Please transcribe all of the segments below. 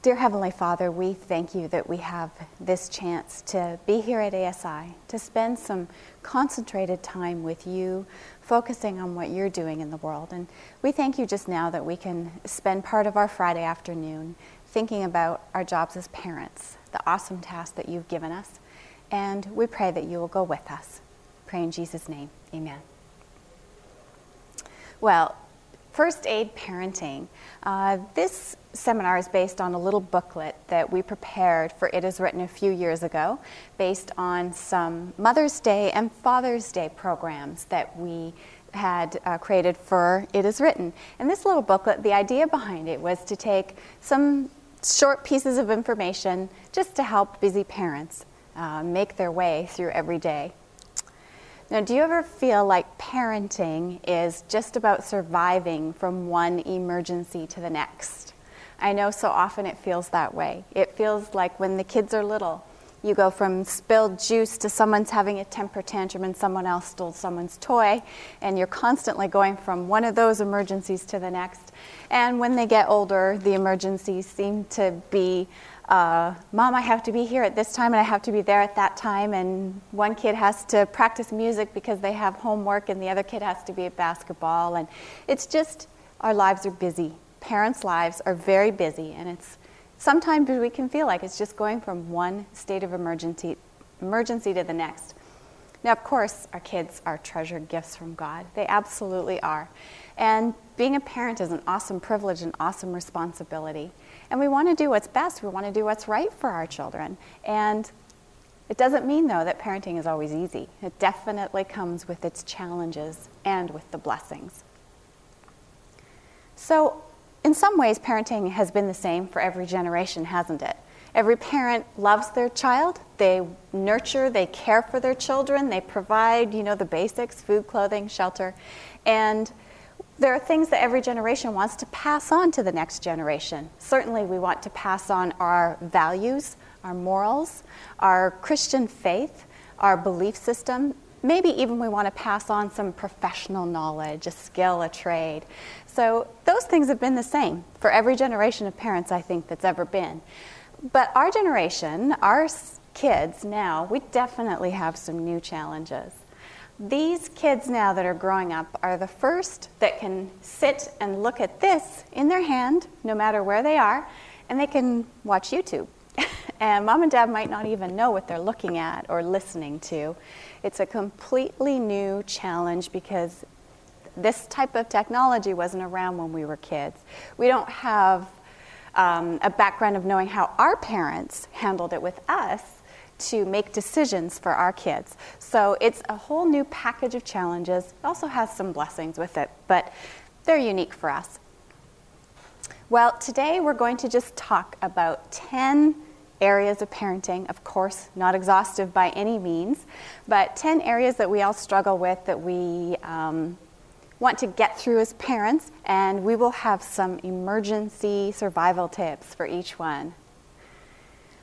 Dear Heavenly Father, we thank you that we have this chance to be here at ASI, to spend some concentrated time with you, focusing on what you're doing in the world. And we thank you just now that we can spend part of our Friday afternoon thinking about our jobs as parents, the awesome task that you've given us. And we pray that you will go with us. Pray in Jesus' name. Amen. Well, first aid parenting. Uh, this seminar is based on a little booklet that we prepared for It Is Written a few years ago, based on some Mother's Day and Father's Day programs that we had uh, created for It Is Written. And this little booklet, the idea behind it was to take some short pieces of information just to help busy parents uh, make their way through every day. Now, do you ever feel like parenting is just about surviving from one emergency to the next? I know so often it feels that way. It feels like when the kids are little, you go from spilled juice to someone's having a temper tantrum and someone else stole someone's toy, and you're constantly going from one of those emergencies to the next. And when they get older, the emergencies seem to be uh, Mom, I have to be here at this time and I have to be there at that time. And one kid has to practice music because they have homework, and the other kid has to be at basketball. And it's just, our lives are busy. Parents' lives are very busy, and it's sometimes we can feel like it's just going from one state of emergency, emergency to the next. Now, of course, our kids are treasured gifts from God. They absolutely are. And being a parent is an awesome privilege and awesome responsibility. And we want to do what's best. We want to do what's right for our children. And it doesn't mean, though, that parenting is always easy. It definitely comes with its challenges and with the blessings. So, in some ways, parenting has been the same for every generation, hasn't it? Every parent loves their child. They nurture, they care for their children, they provide, you know, the basics food, clothing, shelter. And there are things that every generation wants to pass on to the next generation. Certainly, we want to pass on our values, our morals, our Christian faith, our belief system. Maybe even we want to pass on some professional knowledge, a skill, a trade. So, those things have been the same for every generation of parents, I think, that's ever been. But our generation, our kids now, we definitely have some new challenges. These kids now that are growing up are the first that can sit and look at this in their hand, no matter where they are, and they can watch YouTube. and mom and dad might not even know what they're looking at or listening to. It's a completely new challenge because this type of technology wasn't around when we were kids. We don't have um, a background of knowing how our parents handled it with us to make decisions for our kids. So it's a whole new package of challenges. It also has some blessings with it, but they're unique for us. Well, today we're going to just talk about 10 areas of parenting, of course, not exhaustive by any means, but 10 areas that we all struggle with that we um, want to get through as parents, and we will have some emergency survival tips for each one.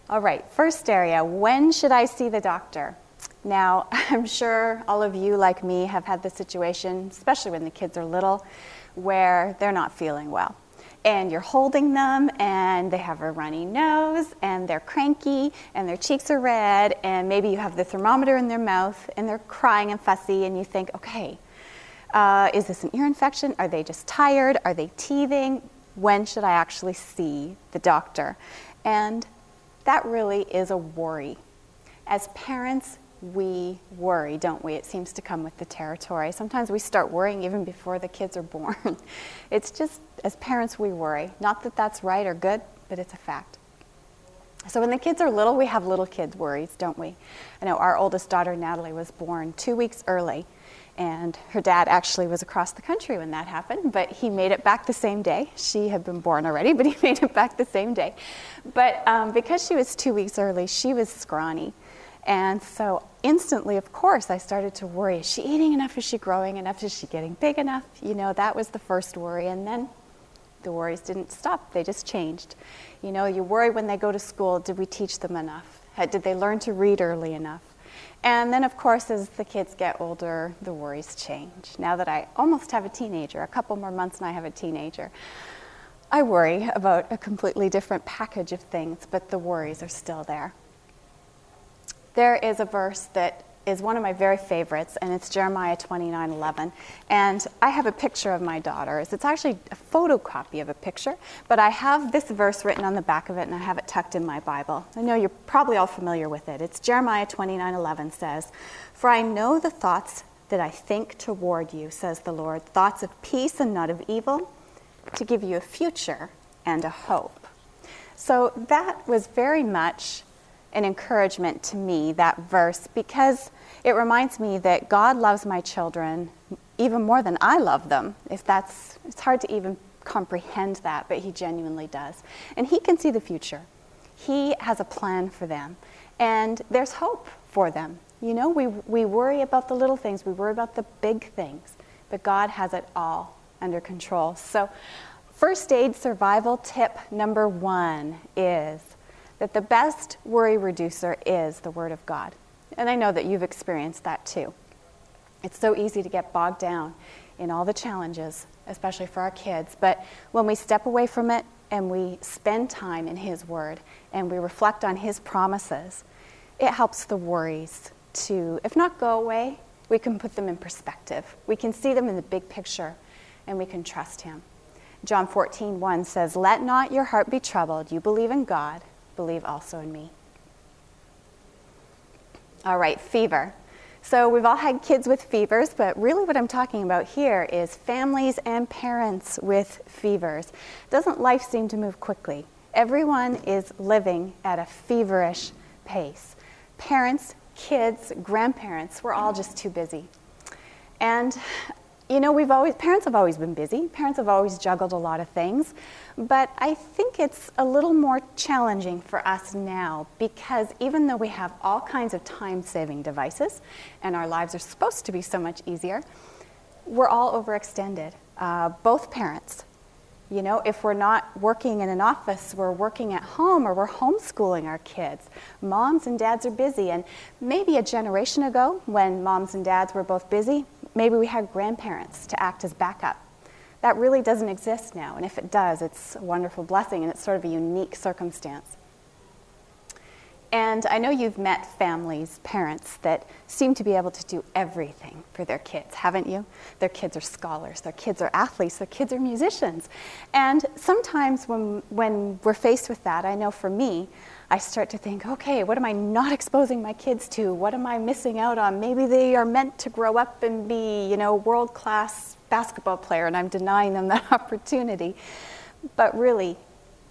All right, first area when should I see the doctor? Now, I'm sure all of you, like me, have had the situation, especially when the kids are little, where they're not feeling well. And you're holding them, and they have a runny nose, and they're cranky, and their cheeks are red, and maybe you have the thermometer in their mouth, and they're crying and fussy, and you think, okay, uh, is this an ear infection? Are they just tired? Are they teething? When should I actually see the doctor? And that really is a worry. As parents, we worry, don't we? It seems to come with the territory. Sometimes we start worrying even before the kids are born. it's just, as parents, we worry. Not that that's right or good, but it's a fact. So when the kids are little, we have little kids worries, don't we? I know our oldest daughter, Natalie, was born two weeks early. And her dad actually was across the country when that happened, but he made it back the same day. She had been born already, but he made it back the same day. But um, because she was two weeks early, she was scrawny. And so instantly, of course, I started to worry is she eating enough? Is she growing enough? Is she getting big enough? You know, that was the first worry. And then the worries didn't stop, they just changed. You know, you worry when they go to school did we teach them enough? Did they learn to read early enough? And then, of course, as the kids get older, the worries change. Now that I almost have a teenager, a couple more months and I have a teenager, I worry about a completely different package of things, but the worries are still there. There is a verse that is one of my very favorites, and it's Jeremiah 29 11. And I have a picture of my daughters. It's actually a photocopy of a picture, but I have this verse written on the back of it, and I have it tucked in my Bible. I know you're probably all familiar with it. It's Jeremiah 29 11 says, For I know the thoughts that I think toward you, says the Lord, thoughts of peace and not of evil, to give you a future and a hope. So that was very much an encouragement to me, that verse, because it reminds me that God loves my children even more than I love them. If that's, it's hard to even comprehend that, but He genuinely does. And He can see the future. He has a plan for them. And there's hope for them. You know, we, we worry about the little things, we worry about the big things, but God has it all under control. So, first aid survival tip number one is that the best worry reducer is the Word of God. And I know that you've experienced that too. It's so easy to get bogged down in all the challenges, especially for our kids. But when we step away from it and we spend time in His Word and we reflect on His promises, it helps the worries to, if not go away, we can put them in perspective. We can see them in the big picture and we can trust Him. John 14, 1 says, Let not your heart be troubled. You believe in God, believe also in me. All right, fever. So we've all had kids with fevers, but really what I'm talking about here is families and parents with fevers. Doesn't life seem to move quickly? Everyone is living at a feverish pace. Parents, kids, grandparents, we're all just too busy. And you know, we've always, parents have always been busy. Parents have always juggled a lot of things. But I think it's a little more challenging for us now because even though we have all kinds of time saving devices and our lives are supposed to be so much easier, we're all overextended. Uh, both parents. You know, if we're not working in an office, we're working at home or we're homeschooling our kids. Moms and dads are busy. And maybe a generation ago, when moms and dads were both busy, maybe we had grandparents to act as backup. That really doesn't exist now, and if it does, it's a wonderful blessing and it's sort of a unique circumstance. And I know you've met families, parents, that seem to be able to do everything for their kids, haven't you? Their kids are scholars, their kids are athletes, their kids are musicians. And sometimes when, when we're faced with that, I know for me, I start to think, okay, what am I not exposing my kids to? What am I missing out on? Maybe they are meant to grow up and be, you know, world class basketball player, and I'm denying them that opportunity. But really,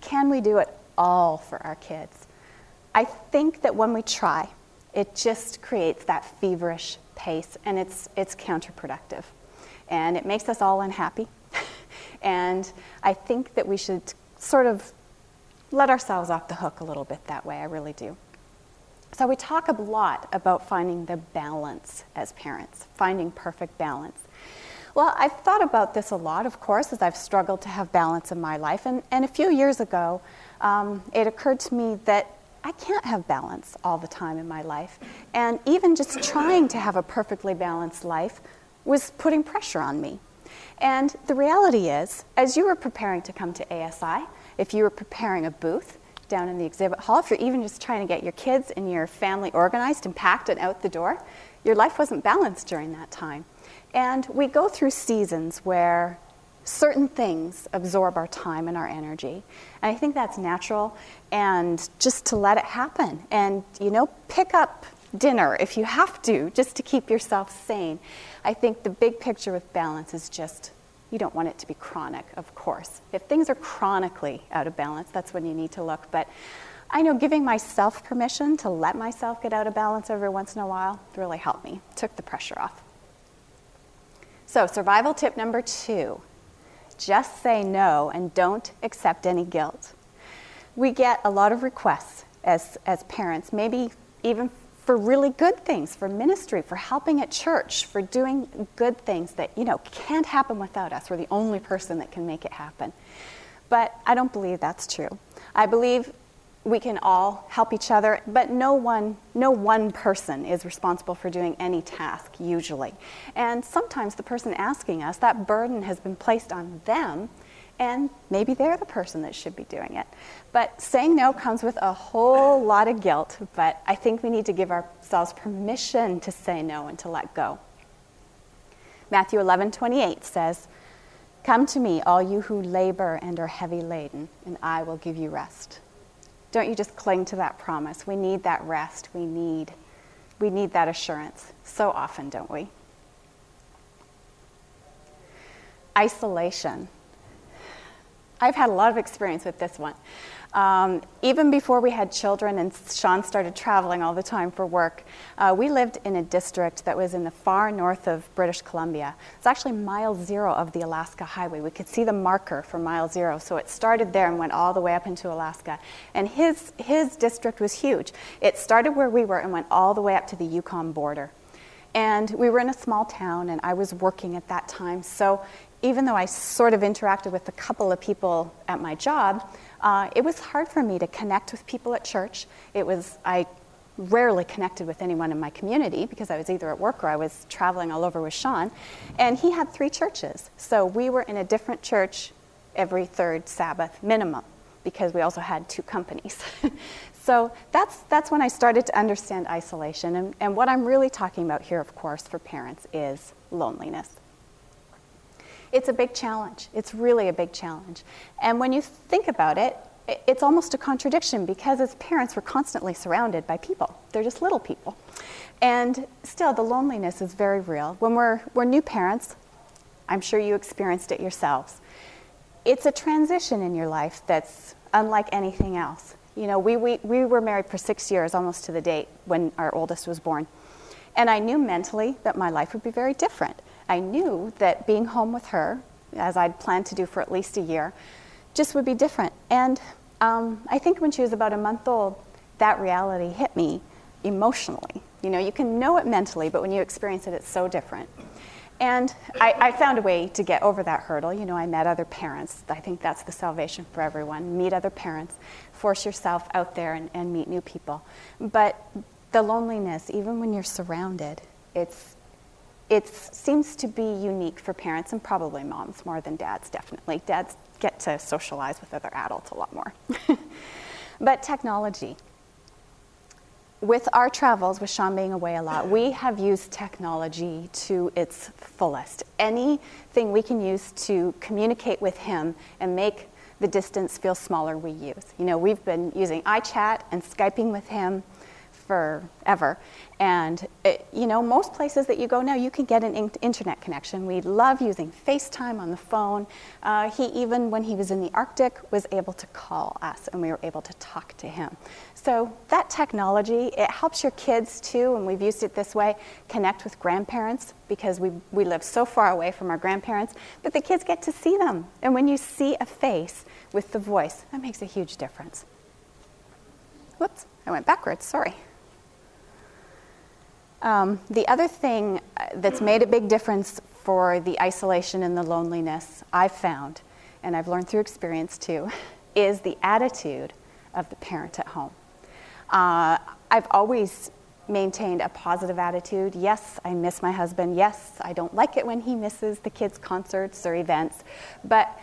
can we do it all for our kids? I think that when we try, it just creates that feverish pace, and it's, it's counterproductive. And it makes us all unhappy. and I think that we should sort of let ourselves off the hook a little bit that way. I really do. So, we talk a lot about finding the balance as parents, finding perfect balance. Well, I've thought about this a lot, of course, as I've struggled to have balance in my life. And, and a few years ago, um, it occurred to me that I can't have balance all the time in my life. And even just trying to have a perfectly balanced life was putting pressure on me. And the reality is, as you were preparing to come to ASI, if you were preparing a booth down in the exhibit hall, if you're even just trying to get your kids and your family organized and packed and out the door, your life wasn't balanced during that time. And we go through seasons where certain things absorb our time and our energy. And I think that's natural and just to let it happen and you know pick up dinner if you have to just to keep yourself sane. I think the big picture with balance is just you don't want it to be chronic, of course. If things are chronically out of balance, that's when you need to look. But I know giving myself permission to let myself get out of balance every once in a while really helped me, took the pressure off. So, survival tip number two just say no and don't accept any guilt. We get a lot of requests as, as parents, maybe even for really good things, for ministry, for helping at church, for doing good things that, you know, can't happen without us. We're the only person that can make it happen. But I don't believe that's true. I believe we can all help each other, but no one, no one person is responsible for doing any task usually. And sometimes the person asking us, that burden has been placed on them, And maybe they're the person that should be doing it. But saying no comes with a whole lot of guilt, but I think we need to give ourselves permission to say no and to let go. Matthew 11 28 says, Come to me, all you who labor and are heavy laden, and I will give you rest. Don't you just cling to that promise. We need that rest. We need, we need that assurance so often, don't we? Isolation. I've had a lot of experience with this one. Um, even before we had children and Shawn started traveling all the time for work, uh, we lived in a district that was in the far north of British Columbia. It's actually mile zero of the Alaska Highway. We could see the marker for mile zero, so it started there and went all the way up into Alaska. And his, his district was huge. It started where we were and went all the way up to the Yukon border. And we were in a small town, and I was working at that time. So even though I sort of interacted with a couple of people at my job, uh, it was hard for me to connect with people at church. It was, I rarely connected with anyone in my community because I was either at work or I was traveling all over with Shawn. And he had three churches. So we were in a different church every third Sabbath minimum because we also had two companies. so that's, that's when I started to understand isolation. And, and what I'm really talking about here, of course, for parents is loneliness it's a big challenge. It's really a big challenge. And when you think about it, it's almost a contradiction because as parents, we're constantly surrounded by people. They're just little people. And still, the loneliness is very real. When we're, we're new parents, I'm sure you experienced it yourselves. It's a transition in your life that's unlike anything else. You know, we, we, we were married for six years, almost to the date when our oldest was born. And I knew mentally that my life would be very different. I knew that being home with her, as I'd planned to do for at least a year, just would be different. And um, I think when she was about a month old, that reality hit me emotionally. You know, you can know it mentally, but when you experience it, it's so different. And I, I, found a way to get over that hurdle. You know, I met other parents. I think that's the salvation for everyone. Meet other parents, force yourself out there and, and meet new people. But the loneliness, even when you're surrounded, it's it seems to be unique for parents and probably moms more than dads, definitely. Dads get to socialize with other adults a lot more. but technology. With our travels, with Shawn being away a lot, we have used technology to its fullest. Anything we can use to communicate with him and make the distance feel smaller, we use. You know, we've been using iChat and Skyping with him forever. And it, you know, most places that you go now, you can get an in- internet connection. We love using FaceTime on the phone. Uh, he even, when he was in the Arctic, was able to call us, and we were able to talk to him. So that technology, it helps your kids too, and we've used it this way, connect with grandparents because we, we live so far away from our grandparents, but the kids get to see them. And when you see a face with the voice, that makes a huge difference. Whoops, I went backwards, sorry. Um, the other thing uh, that's made a big difference for the isolation and the loneliness I've found, and I've learned through experience too, is the attitude of the parent at home. Uh, I've always maintained a positive attitude. Yes, I miss my husband. Yes, I don't like it when he misses the kids' concerts or events. But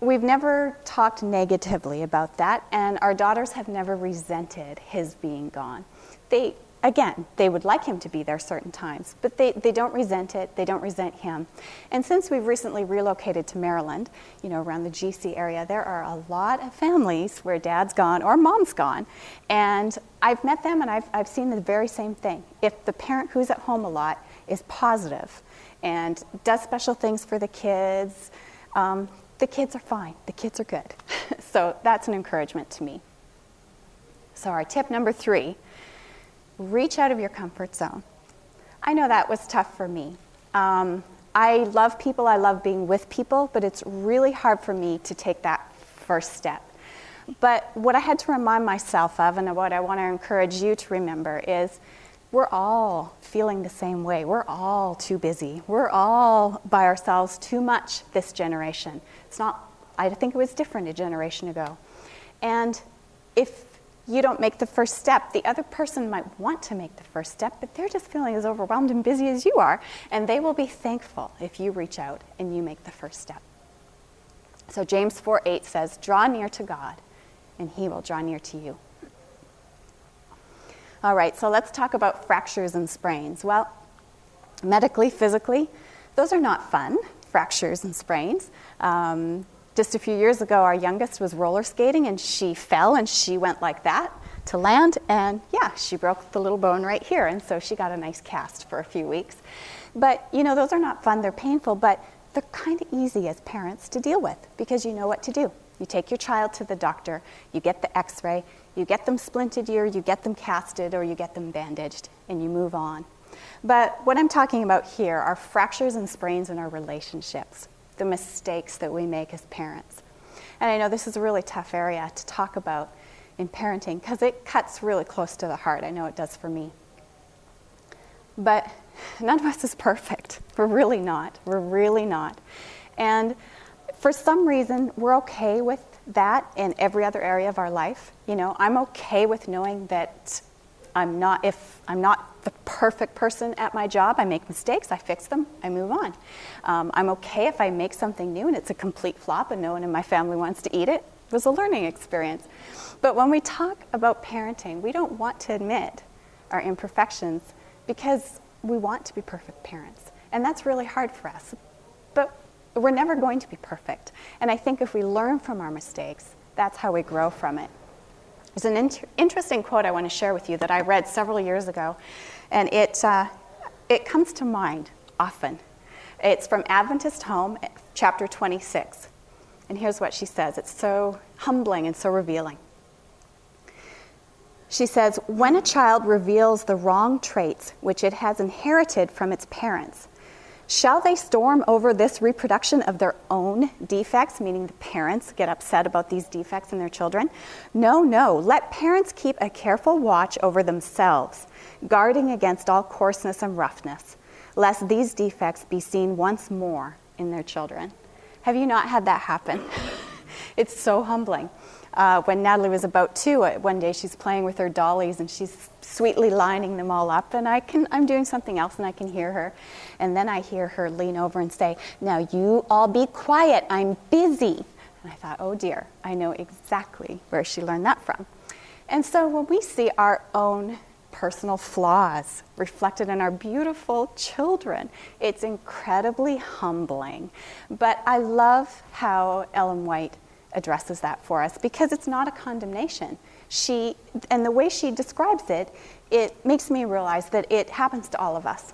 we've never talked negatively about that, and our daughters have never resented his being gone. They again, they would like him to be there certain times, but they, they don't resent it, they don't resent him. And since we've recently relocated to Maryland, you know, around the GC area, there are a lot of families where dad's gone or mom's gone. And I've met them and I've, I've seen the very same thing. If the parent who's at home a lot is positive and does special things for the kids, um, the kids are fine, the kids are good. so that's an encouragement to me. So, our tip number three reach out of your comfort zone. I know that was tough for me. Um, I love people, I love being with people, but it's really hard for me to take that first step. But what I had to remind myself of, and what I want to encourage you to remember, is we're all feeling the same way. We're all too busy. We're all by ourselves too much this generation. It's not, I think it was different a generation ago. And if you don't make the first step, the other person might want to make the first step, but they're just feeling as overwhelmed and busy as you are, and they will be thankful if you reach out and you make the first step. So James 4 8 says, Draw near to God, and he will draw near to you. All right, so let's talk about fractures and sprains. Well, medically, physically, those are not fun, fractures and sprains. Um, just a few years ago, our youngest was roller skating and she fell and she went like that to land, and yeah, she broke the little bone right here, and so she got a nice cast for a few weeks. But you know, those are not fun, they're painful, but they're kind of easy as parents to deal with because you know what to do. You take your child to the doctor, you get the x ray, you get them splinted ear, you get them casted, or you get them bandaged, and you move on. But what I'm talking about here are fractures and sprains in our relationships, the mistakes that we make as parents. And I know this is a really tough area to talk about in parenting because it cuts really close to the heart. I know it does for me. But none of us is perfect. We're really not. We're really not. And for some reason, we're okay with that in every other area of our life. You know, I'm okay with knowing that I'm not, if I'm not the perfect person at my job, I make mistakes, I fix them, I move on. Um, I'm okay if I make something new and it's a complete flop and no one in my family wants to eat it. It was a learning experience. But when we talk about parenting, we don't want to admit our imperfections because we want to be perfect parents. And that's really hard for us. But we're never going to be perfect. And I think if we learn from our mistakes, that's how we grow from it. There's an inter- interesting quote I want to share with you that I read several years ago, and it, uh, it comes to mind often. It's from Adventist Home, chapter 26. And here's what she says it's so humbling and so revealing. She says, When a child reveals the wrong traits which it has inherited from its parents, shall they storm over this reproduction of their own defects, meaning the parents get upset about these defects in their children? No, no. Let parents keep a careful watch over themselves, guarding against all coarseness and roughness, lest these defects be seen once more in their children. Have you not had that happen? it's so humbling. Uh, when Natalie was about two, uh, one day she's playing with her dollies and she's sweetly lining them all up, and I can, I'm doing something else and I can hear her. And then I hear her lean over and say, Now you all be quiet, I'm busy. And I thought, oh dear, I know exactly where she learned that from. And so when we see our own personal flaws reflected in our beautiful children. It's incredibly humbling. But I love how Ellen White addresses that for us because it's not a condemnation. She, and the way she describes it, it makes me realize that it happens to all of us.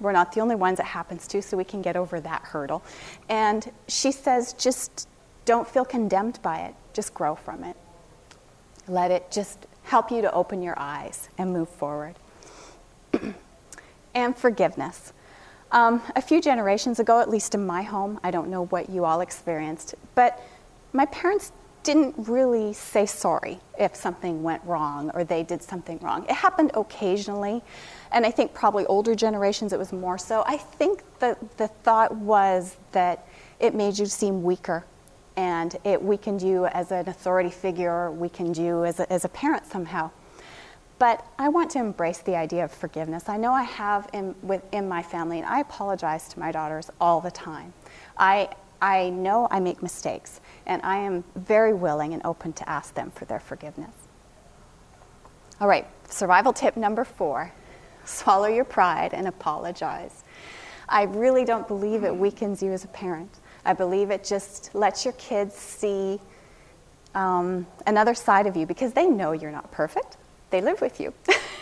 We're not the only ones it happens to, so we can get over that hurdle. And she says, just don't feel condemned by it, just grow from it. Let it just help you to open your eyes and move forward. and forgiveness. Um, a few generations ago, at least in my home, I don't know what you all experienced, but my parents didn't really say sorry if something went wrong or they did something wrong. It happened occasionally, and I think probably older generations it was more so. I think that the thought was that it made you seem weaker and it weakened you as an authority figure, weakened you as a, as a parent somehow. But I want to embrace the idea of forgiveness. I know I have in, within my family, and I apologize to my daughters all the time. I, I know I make mistakes, and I am very willing and open to ask them for their forgiveness. All right, survival tip number four swallow your pride and apologize. I really don't believe it weakens you as a parent. I believe it just lets your kids see um, another side of you because they know you're not perfect. They live with you.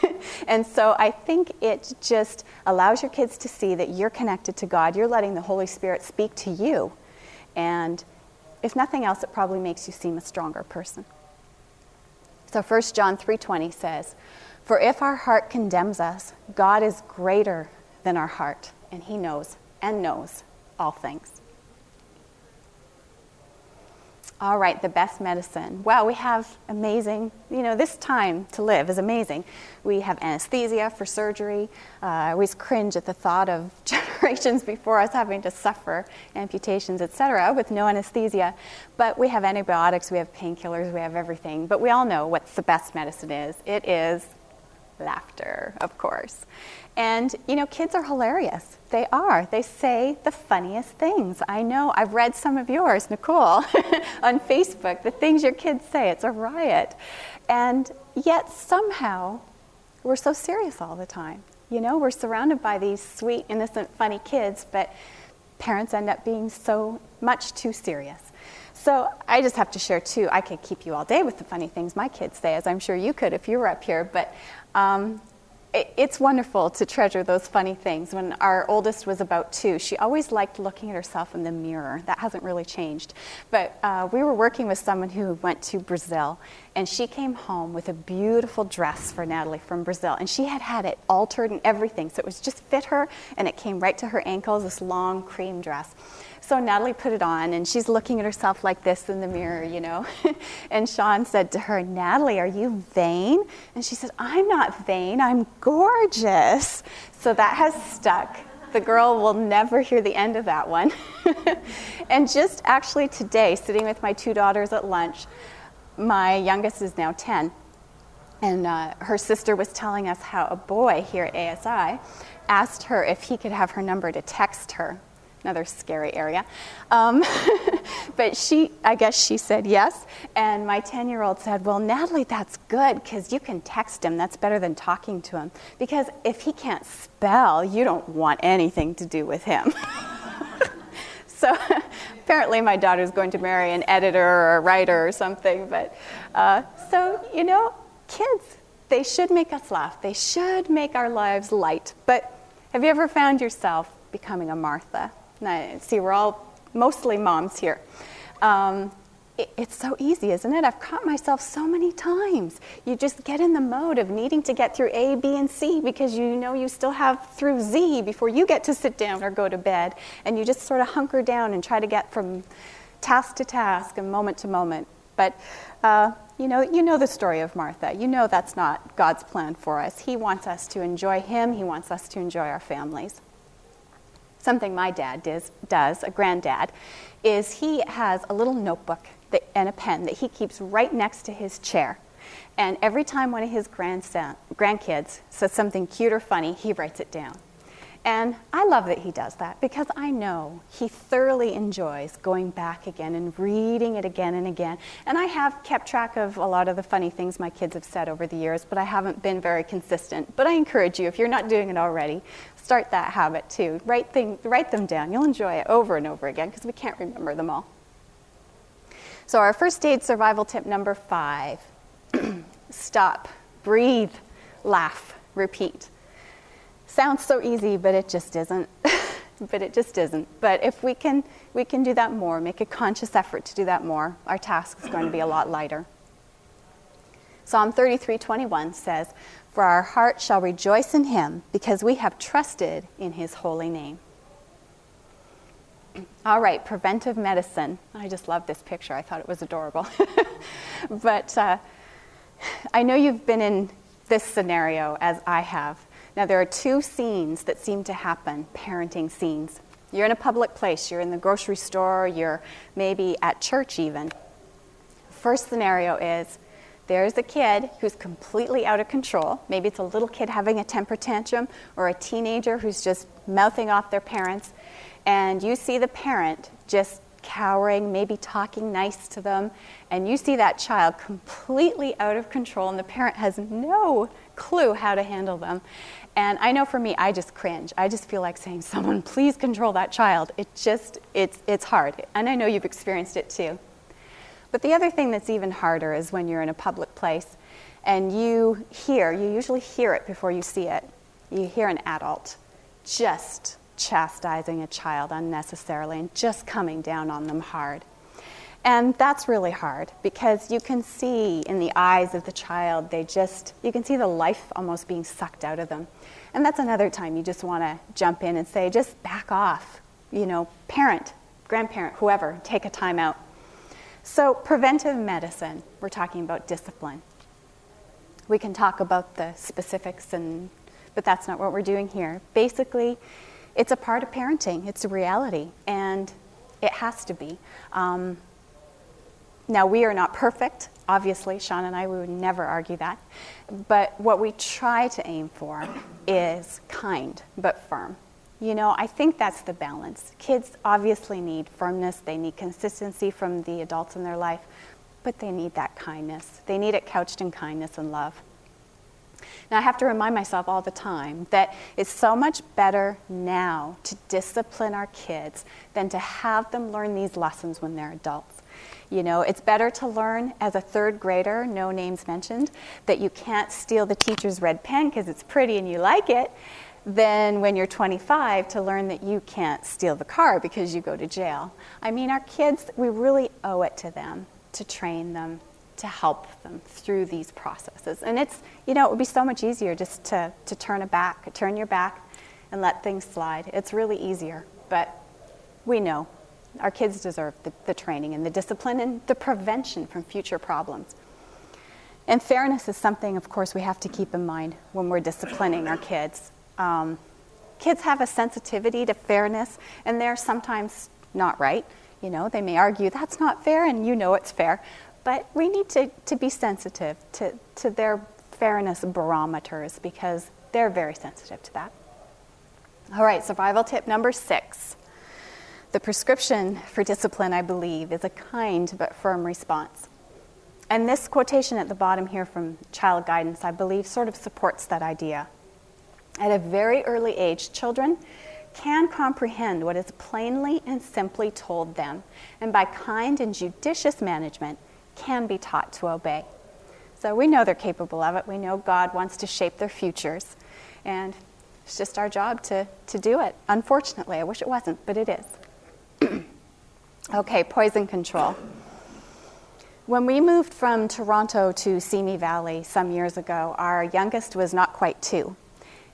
and so I think it just allows your kids to see that you're connected to God. You're letting the Holy Spirit speak to you. And if nothing else, it probably makes you seem a stronger person. So 1 John 3:20 says, "For if our heart condemns us, God is greater than our heart, and he knows and knows all things." All right, the best medicine. Wow, we have amazing, you know, this time to live is amazing. We have anesthesia for surgery. Uh, I always cringe at the thought of generations before us having to suffer amputations, etc., with no anesthesia. But we have antibiotics, we have painkillers, we have everything. But we all know what the best medicine is it is laughter, of course. And, you know, kids are hilarious. They are. They say the funniest things. I know. I've read some of yours, Nicole, on Facebook, the things your kids say. It's a riot. And yet, somehow, we're so serious all the time. You know, we're surrounded by these sweet, innocent, funny kids, but parents end up being so much too serious. So I just have to share too. I could keep you all day with the funny things my kids say, as I'm sure you could if you were up here. But um, it's wonderful to treasure those funny things. When our oldest was about two, she always liked looking at herself in the mirror. That hasn't really changed. But uh, we were working with someone who went to Brazil, and she came home with a beautiful dress for Natalie from Brazil. And she had had it altered and everything, so it was just fit her, and it came right to her ankles, this long cream dress. So Natalie put it on, and she's looking at herself like this in the mirror, you know. and Shawn said to her, Natalie, are you vain? And she said, I'm not vain, I'm gorgeous. So that has stuck. The girl will never hear the end of that one. and just actually today, sitting with my two daughters at lunch, my youngest is now 10, and uh, her sister was telling us how a boy here at ASI asked her if he could have her number to text her another scary area. Um, but she, I guess she said yes. And my 10 year old said, Well, Natalie, that's good because you can text him. That's better than talking to him. Because if he can't spell, you don't want anything to do with him. so apparently, my daughter's going to marry an editor or a writer or something. But uh, so, you know, kids, they should make us laugh, they should make our lives light. But have you ever found yourself becoming a Martha? See, we're all mostly moms here. Um, it, it's so easy, isn't it? I've caught myself so many times. You just get in the mode of needing to get through A, B, and C because you know you still have through Z before you get to sit down or go to bed. And you just sort of hunker down and try to get from task to task and moment to moment. But uh, you know, you know the story of Martha. You know that's not God's plan for us. He wants us to enjoy Him. He wants us to enjoy our families something my dad does, does a granddad, is he has a little notebook that, and a pen that he keeps right next to his chair. And every time one of his grandson, grandkids says something cute or funny, he writes it down. And I love that he does that because I know he thoroughly enjoys going back again and reading it again and again. And I have kept track of a lot of the funny things my kids have said over the years, but I haven't been very consistent. But I encourage you, if you're not doing it already, start that habit too. Write, thing, write them down. You'll enjoy it over and over again because we can't remember them all. So, our first aid survival tip number five stop, breathe, laugh, repeat. Sounds so easy, but it just isn't. but it just isn't. But if we can, we can do that more, make a conscious effort to do that more, our task is going to be a lot lighter. Psalm 33:21 says, "For our heart shall rejoice in him, because we have trusted in his holy name." All right, preventive medicine. I just love this picture. I thought it was adorable. but uh, I know you've been in this scenario as I have. Now, there are two scenes that seem to happen parenting scenes. You're in a public place, you're in the grocery store, you're maybe at church even. First scenario is there's a kid who's completely out of control. Maybe it's a little kid having a temper tantrum or a teenager who's just mouthing off their parents. And you see the parent just cowering, maybe talking nice to them. And you see that child completely out of control, and the parent has no clue how to handle them. And I know for me, I just cringe. I just feel like saying, Someone, please control that child. It just, it's, it's hard. And I know you've experienced it too. But the other thing that's even harder is when you're in a public place and you hear, you usually hear it before you see it. You hear an adult just chastising a child unnecessarily and just coming down on them hard. And that's really hard because you can see in the eyes of the child, they just, you can see the life almost being sucked out of them. And that's another time you just want to jump in and say, just back off. You know, parent, grandparent, whoever, take a time out. So, preventive medicine, we're talking about discipline. We can talk about the specifics, and, but that's not what we're doing here. Basically, it's a part of parenting, it's a reality, and it has to be. Um, now, we are not perfect. Obviously, Shawn and I, we would never argue that. But what we try to aim for is kind but firm. You know, I think that's the balance. Kids obviously need firmness, they need consistency from the adults in their life, but they need that kindness. They need it couched in kindness and love. Now, I have to remind myself all the time that it's so much better now to discipline our kids than to have them learn these lessons when they're adults. You know, it's better to learn as a third grader, no names mentioned, that you can't steal the teacher's red pen because it's pretty and you like it, than when you're 25 to learn that you can't steal the car because you go to jail. I mean, our kids, we really owe it to them to train them, to help them through these processes. And it's, you know, it would be so much easier just to, to turn a back, turn your back and let things slide. It's really easier, but we know our kids deserve the, the training and the discipline and the prevention from future problems. And fairness is something, of course, we have to keep in mind when we're disciplining our kids. Um, kids have a sensitivity to fairness, and they're sometimes not right. You know, they may argue that's not fair, and you know it's fair. But we need to, to be sensitive to, to their fairness barometers because they're very sensitive to that. All right, survival tip number six the prescription for discipline, I believe, is a kind but firm response. And this quotation at the bottom here from Child Guidance, I believe, sort of supports that idea. At a very early age, children can comprehend what is plainly and simply told them, and by kind and judicious management, can be taught to obey. So we know they're capable of it. We know God wants to shape their futures. And it's just our job to, to do it. Unfortunately, I wish it wasn't, but it is. okay, poison control. When we moved from Toronto to Simi Valley some years ago, our youngest was not quite two.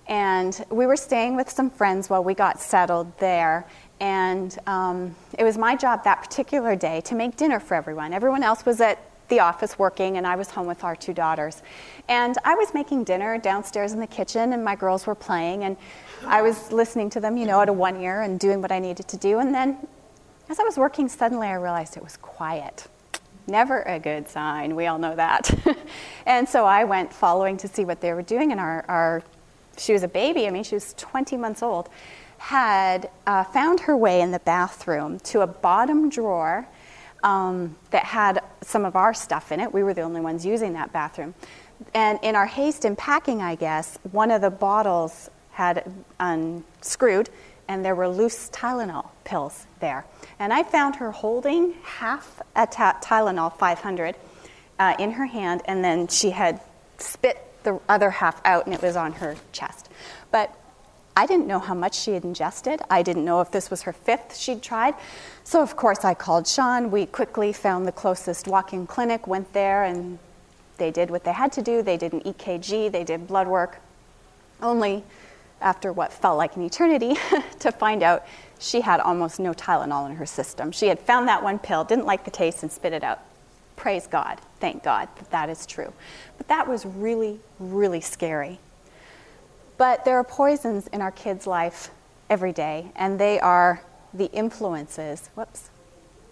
And we were staying with some friends while we got settled there. And um, it was my job that particular day to make dinner for everyone. Everyone else was at the office working, and I was home with our two daughters. And I was making dinner downstairs in the kitchen, and my girls were playing, and I was listening to them, you know, at a one ear and doing what I needed to do. And then as I was working, suddenly I realized it was quiet. Never a good sign. We all know that. and so I went following to see what they were doing, and our, our she was a baby, I mean, she was 20 months old, had uh, found her way in the bathroom to a bottom drawer um, that had some of our stuff in it. We were the only ones using that bathroom. And in our haste in packing, I guess, one of the bottles had unscrewed and there were loose Tylenol pills there. And I found her holding half a Tylenol 500 uh, in her hand, and then she had spit the other half out and it was on her chest. But I didn't know how much she had ingested. I didn't know if this was her fifth she'd tried. So, of course, I called Shawn. We quickly found the closest walk in clinic, went there, and they did what they had to do. They did an EKG, they did blood work, only after what felt like an eternity to find out she had almost no Tylenol in her system. She had found that one pill, didn't like the taste, and spit it out. Praise God. Thank God that that is true. But that was really, really scary. But there are poisons in our kids' life every day, and they are the influences. Whoops,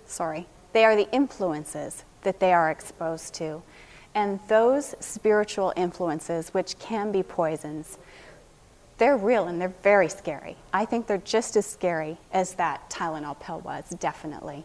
sorry. They are the influences that they are exposed to. And those spiritual influences, which can be poisons, they're real and they're very scary. I think they're just as scary as that Tylenol pill was, definitely.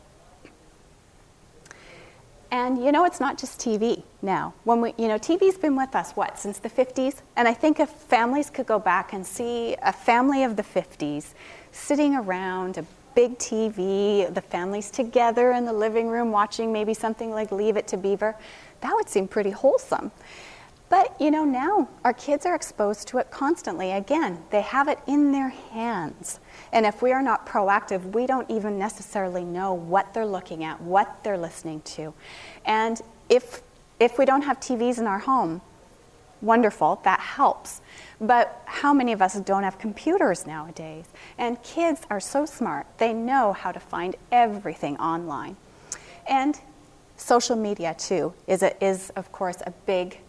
And you know, it's not just TV now. When we, you know, TV's been with us, what, since the 50s? And I think if families could go back and see a family of the 50s sitting around a big TV, the families together in the living room watching maybe something like Leave It to Beaver, that would seem pretty wholesome. But you know, now our kids are exposed to it constantly. Again, they have it in their hands. And if we are not proactive, we don't even necessarily know what they're looking at, what they're listening to. And if if we don't have TVs in our home, wonderful, that helps. But how many of us don't have computers nowadays? And kids are so smart, they know how to find everything online. And social media, too, is, a, is of course, a big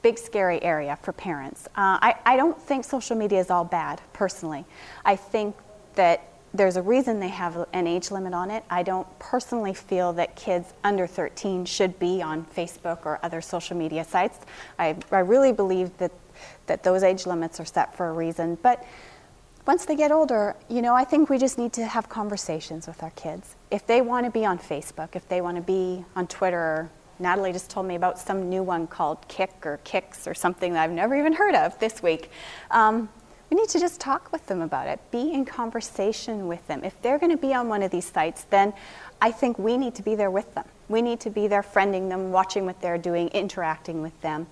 big scary area for parents. Uh, I, I don't think social media is all bad, personally. I think that there's a reason they have an age limit on it. I don't personally feel that kids under 13 should be on Facebook or other social media sites. I, I really believe that, that those age limits are set for a reason. But once they get older, you know, I think we just need to have conversations with our kids. If they want to be on Facebook, if they want to be on Twitter, Natalie just told me about some new one called Kick or Kicks or something that I've never even heard of this week. Um, we need to just talk with them about it, be in conversation with them. If they're going to be on one of these sites, then I think we need to be there with them. We need to be there friending them, watching what they're doing, interacting with them,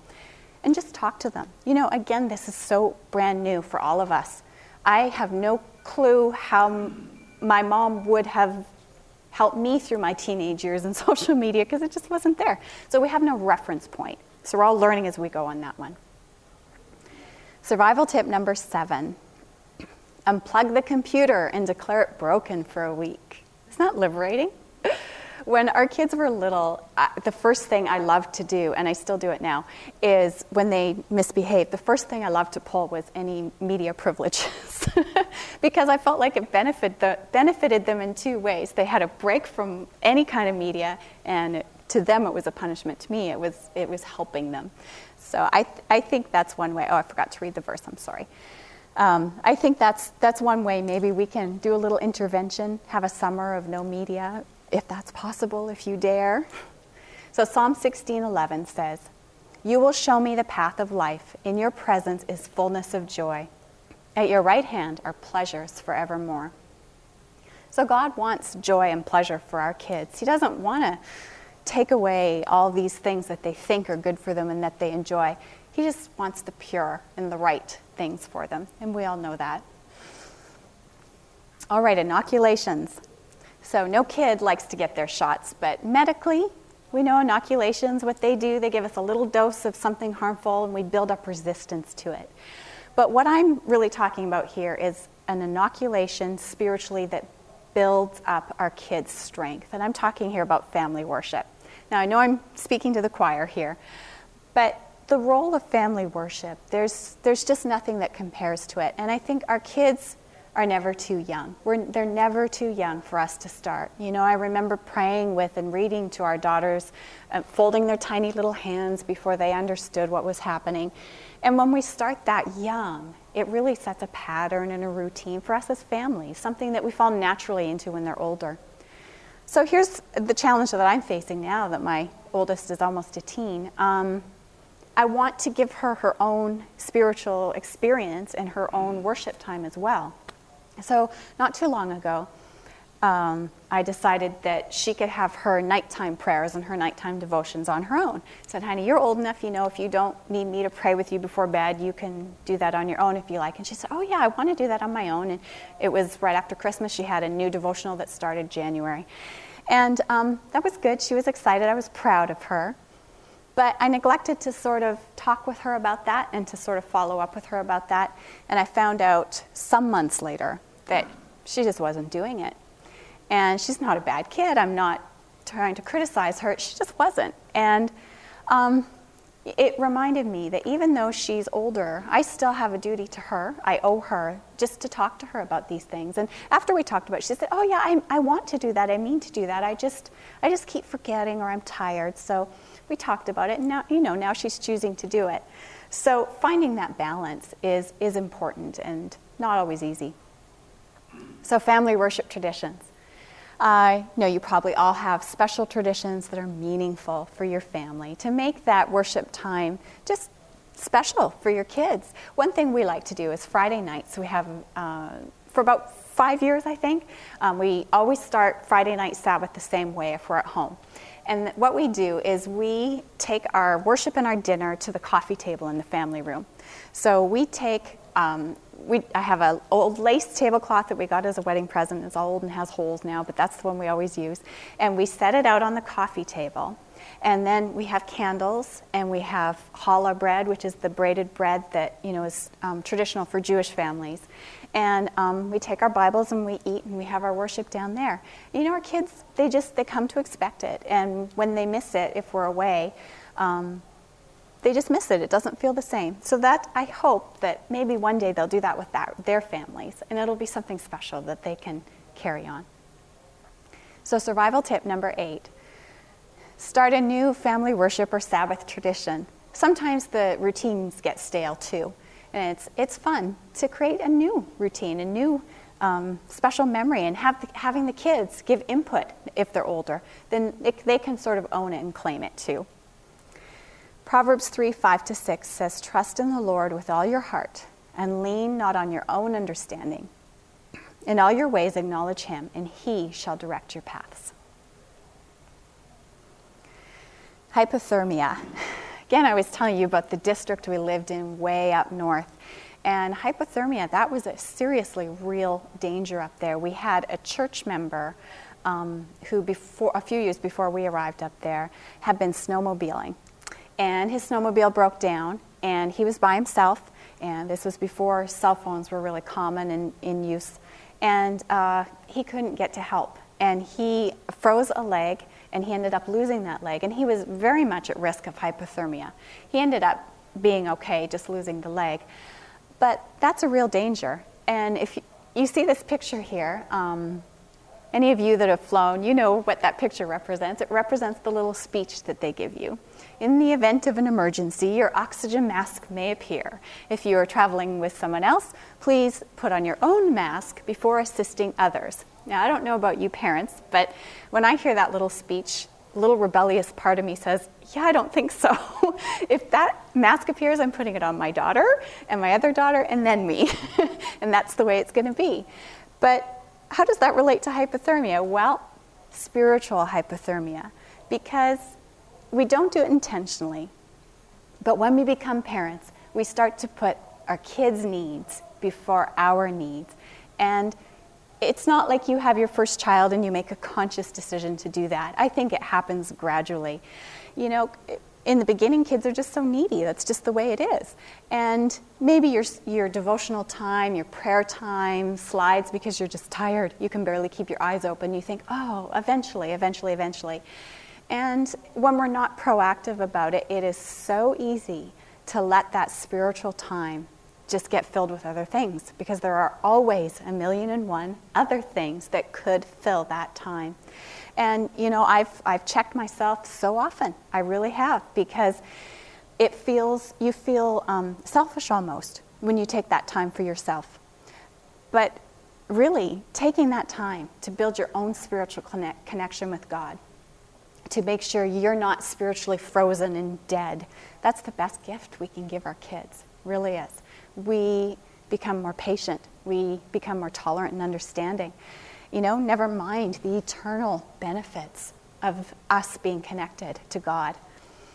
and just talk to them. You know, again, this is so brand new for all of us. I have no clue how my mom would have helped me through my teenage years in social media because it just wasn't there. So we have no reference point. So we're all learning as we go on that one. Survival tip number seven unplug the computer and declare it broken for a week. Isn't that liberating? when our kids were little, the first thing I loved to do, and I still do it now, is when they misbehave, the first thing I loved to pull was any media privileges. because I felt like it benefit the, benefited them in two ways. They had a break from any kind of media, and to them it was a punishment. To me, it was, it was helping them. So I, th- I think that's one way. Oh, I forgot to read the verse, I'm sorry. Um, I think that's, that's one way. Maybe we can do a little intervention, have a summer of no media, if that's possible, if you dare. So Psalm 16:11 says, "You will show me the path of life. In your presence is fullness of joy. At your right hand are pleasures forevermore." So God wants joy and pleasure for our kids. He doesn't want to take away all these things that they think are good for them and that they enjoy. He just wants the pure and the right things for them, and we all know that. All right, inoculations. So, no kid likes to get their shots, but medically, we know inoculations, what they do, they give us a little dose of something harmful and we build up resistance to it. But what I'm really talking about here is an inoculation spiritually that builds up our kids' strength. And I'm talking here about family worship. Now, I know I'm speaking to the choir here, but the role of family worship, there's, there's just nothing that compares to it. And I think our kids are never too young. We're, they're never too young for us to start. You know, I remember praying with and reading to our daughters, uh, folding their tiny little hands before they understood what was happening. And when we start that young, it really sets a pattern and a routine for us as families, something that we fall naturally into when they're older. So here's the challenge that I'm facing now that my oldest is almost a teen. Um, I want to give her her own spiritual experience and her own worship time as well. So, not too long ago, um, I decided that she could have her nighttime prayers and her nighttime devotions on her own. I said, honey, you're old enough, you know, if you don't need me to pray with you before bed, you can do that on your own if you like. And she said, oh, yeah, I want to do that on my own. And it was right after Christmas. She had a new devotional that started January. And um, that was good. She was excited. I was proud of her. But I neglected to sort of talk with her about that and to sort of follow up with her about that. And I found out some months later that she just wasn't doing it. And she's not a bad kid. I'm not trying to criticize her. She just wasn't. And um, it reminded me that even though she's older, I still have a duty to her. I owe her just to talk to her about these things. And after we talked about it, she said, Oh, yeah, I, I want to do that. I mean to do that. I just, I just keep forgetting or I'm tired. So we talked about it, and now, you know, now she's choosing to do it. So finding that balance is, is important and not always easy. So, family worship traditions. I know you probably all have special traditions that are meaningful for your family to make that worship time just special for your kids. One thing we like to do is Friday nights, we have, uh, for about five years, I think, um, we always start Friday night Sabbath the same way if we're at home. And what we do is we take our worship and our dinner to the coffee table in the family room. So we take, um, we, I have an old lace tablecloth that we got as a wedding present. It's old and has holes now, but that's the one we always use. And we set it out on the coffee table. And then we have candles, and we have challah bread, which is the braided bread that you know is um, traditional for Jewish families. And um, we take our Bibles and we eat, and we have our worship down there. You know, our kids they just they come to expect it, and when they miss it, if we're away, um, they just miss it. It doesn't feel the same. So that I hope that maybe one day they'll do that with that, their families, and it'll be something special that they can carry on. So survival tip number eight: start a new family worship or Sabbath tradition. Sometimes the routines get stale too, and it's it's fun to create a new routine, a new um, special memory, and have the, having the kids give input if they're older. Then it, they can sort of own it and claim it too. Proverbs 3 5 to 6 says, Trust in the Lord with all your heart and lean not on your own understanding. In all your ways acknowledge him, and he shall direct your paths. Hypothermia. Again, I was telling you about the district we lived in way up north. And hypothermia, that was a seriously real danger up there. We had a church member um, who, before, a few years before we arrived up there, had been snowmobiling and his snowmobile broke down, and he was by himself. And this was before cell phones were really common and in use. And uh, he couldn't get to help. And he froze a leg, and he ended up losing that leg. And he was very much at risk of hypothermia. He ended up being okay, just losing the leg. But that's a real danger. And if you, you see this picture here, um, any of you that have flown, you know what that picture represents. It represents the little speech that they give you. In the event of an emergency, your oxygen mask may appear. If you are traveling with someone else, please put on your own mask before assisting others. Now, I don't know about you parents, but when I hear that little speech, little rebellious part of me says, Yeah, I don't think so. if that mask appears, I'm putting it on my daughter and my other daughter and then me. and that's the way it's going to be. But how does that relate to hypothermia? Well, spiritual hypothermia, because we don't do it intentionally. But when we become parents, we start to put our kids' needs before our needs. And it's not like you have your first child and you make a conscious decision to do that. I think it happens gradually. You know, in the beginning, kids are just so needy. That's just the way it is. And maybe your, your devotional time, your prayer time slides because you're just tired. You can barely keep your eyes open. You think, oh, eventually, eventually, eventually. And when we're not proactive about it, it is so easy to let that spiritual time just get filled with other things because there are always a million and one other things that could fill that time. And, you know, I've, I've checked myself so often. I really have because it feels, you feel um, selfish almost when you take that time for yourself. But really, taking that time to build your own spiritual connect, connection with God, to make sure you're not spiritually frozen and dead, that's the best gift we can give our kids, really is. We become more patient, we become more tolerant and understanding. You know, never mind the eternal benefits of us being connected to God.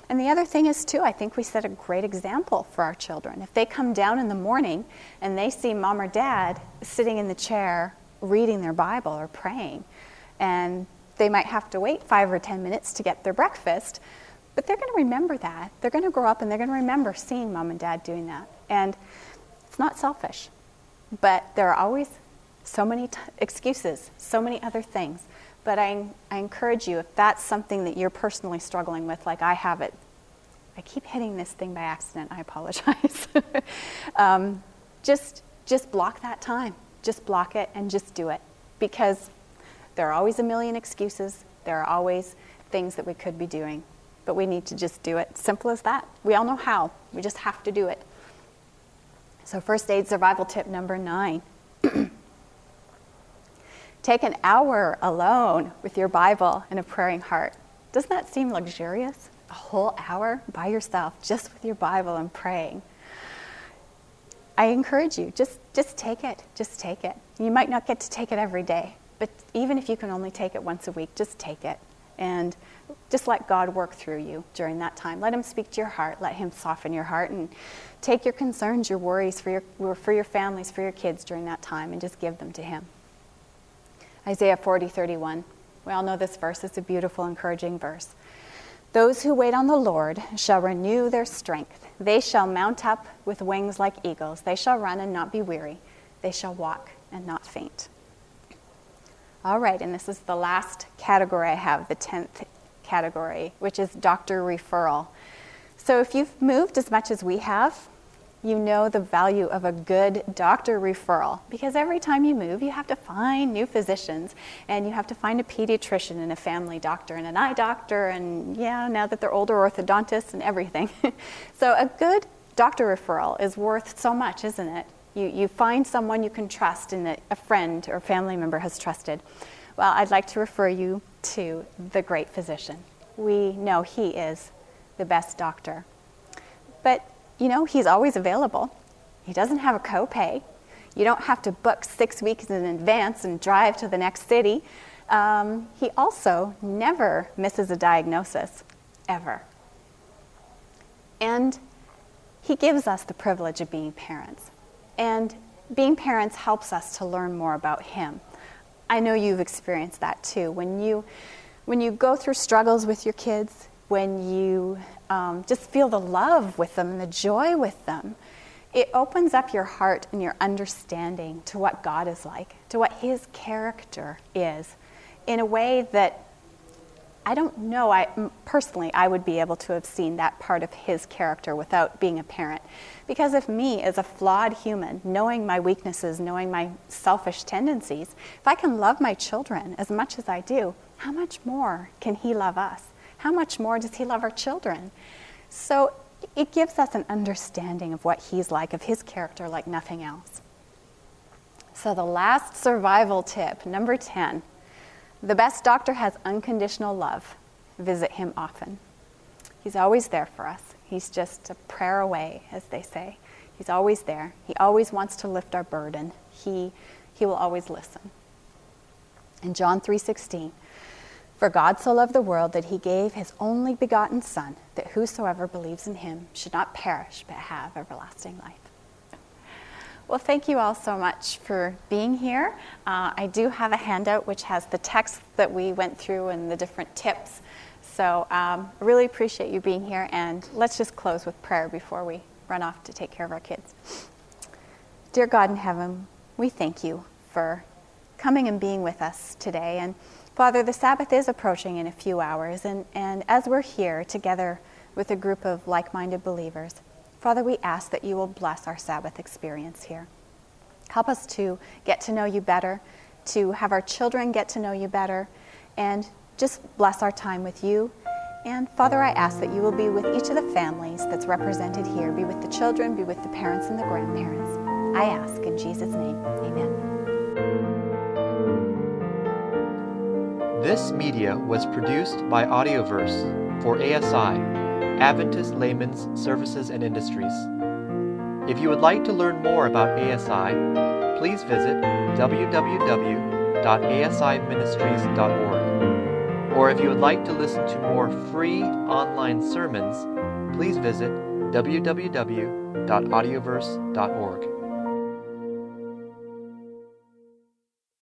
And the other thing is, too, I think we set a great example for our children. If they come down in the morning and they see mom or dad sitting in the chair reading their Bible or praying, and they might have to wait five or ten minutes to get their breakfast, but they're going to remember that. They're going to grow up and they're going to remember seeing mom and dad doing that. And it's not selfish, but there are always so many t- excuses, so many other things. But I, I encourage you, if that's something that you're personally struggling with, like I have it, I keep hitting this thing by accident, I apologize. um, just, just block that time. Just block it and just do it. Because there are always a million excuses, there are always things that we could be doing. But we need to just do it. Simple as that. We all know how, we just have to do it. So, first aid survival tip number nine Take an hour alone with your Bible and a praying heart. Doesn't that seem luxurious? A whole hour by yourself, just with your Bible and praying. I encourage you, just, just take it. Just take it. You might not get to take it every day, but even if you can only take it once a week, just take it. And just let God work through you during that time. Let Him speak to your heart. Let Him soften your heart and take your concerns, your worries for your, for your families, for your kids during that time, and just give them to Him. Isaiah 40, 31. We all know this verse. It's a beautiful, encouraging verse. Those who wait on the Lord shall renew their strength. They shall mount up with wings like eagles. They shall run and not be weary. They shall walk and not faint. All right, and this is the last category I have, the 10th category, which is doctor referral. So if you've moved as much as we have, you know the value of a good doctor referral because every time you move, you have to find new physicians and you have to find a pediatrician and a family doctor and an eye doctor and, yeah, now that they're older, orthodontists and everything. so, a good doctor referral is worth so much, isn't it? You, you find someone you can trust and that a friend or family member has trusted. Well, I'd like to refer you to the great physician. We know he is the best doctor. But you know, he's always available. He doesn't have a copay. You don't have to book six weeks in advance and drive to the next city. Um, he also never misses a diagnosis, ever. And he gives us the privilege of being parents. And being parents helps us to learn more about him. I know you've experienced that too. When you, when you go through struggles with your kids, when you um, just feel the love with them and the joy with them, it opens up your heart and your understanding to what God is like, to what His character is, in a way that I don't know. I personally, I would be able to have seen that part of His character without being a parent, because if me as a flawed human, knowing my weaknesses, knowing my selfish tendencies, if I can love my children as much as I do, how much more can He love us? how much more does He love our children? So it gives us an understanding of what He's like, of His character, like nothing else. So, the last survival tip, number 10 the best doctor has unconditional love. Visit Him often. He's always there for us. He's just a prayer away, as they say. He's always there. He always wants to lift our burden. He, he will always listen. In John 3:16, for God so loved the world that he gave his only begotten Son, that whosoever believes in him should not perish but have everlasting life. Well, thank you all so much for being here. Uh, I do have a handout which has the text that we went through and the different tips. So, um, really appreciate you being here, and let's just close with prayer before we run off to take care of our kids. Dear God in heaven, we thank you for coming and being with us today. And Father, the Sabbath is approaching in a few hours, and, and as we're here together with a group of like minded believers, Father, we ask that you will bless our Sabbath experience here. Help us to get to know you better, to have our children get to know you better, and just bless our time with you. And Father, I ask that you will be with each of the families that's represented here. Be with the children, be with the parents and the grandparents. I ask in Jesus' name, amen. This media was produced by Audioverse for ASI, Adventist Laymen's Services and Industries. If you would like to learn more about ASI, please visit www.asiministries.org. Or if you would like to listen to more free online sermons, please visit www.audioverse.org.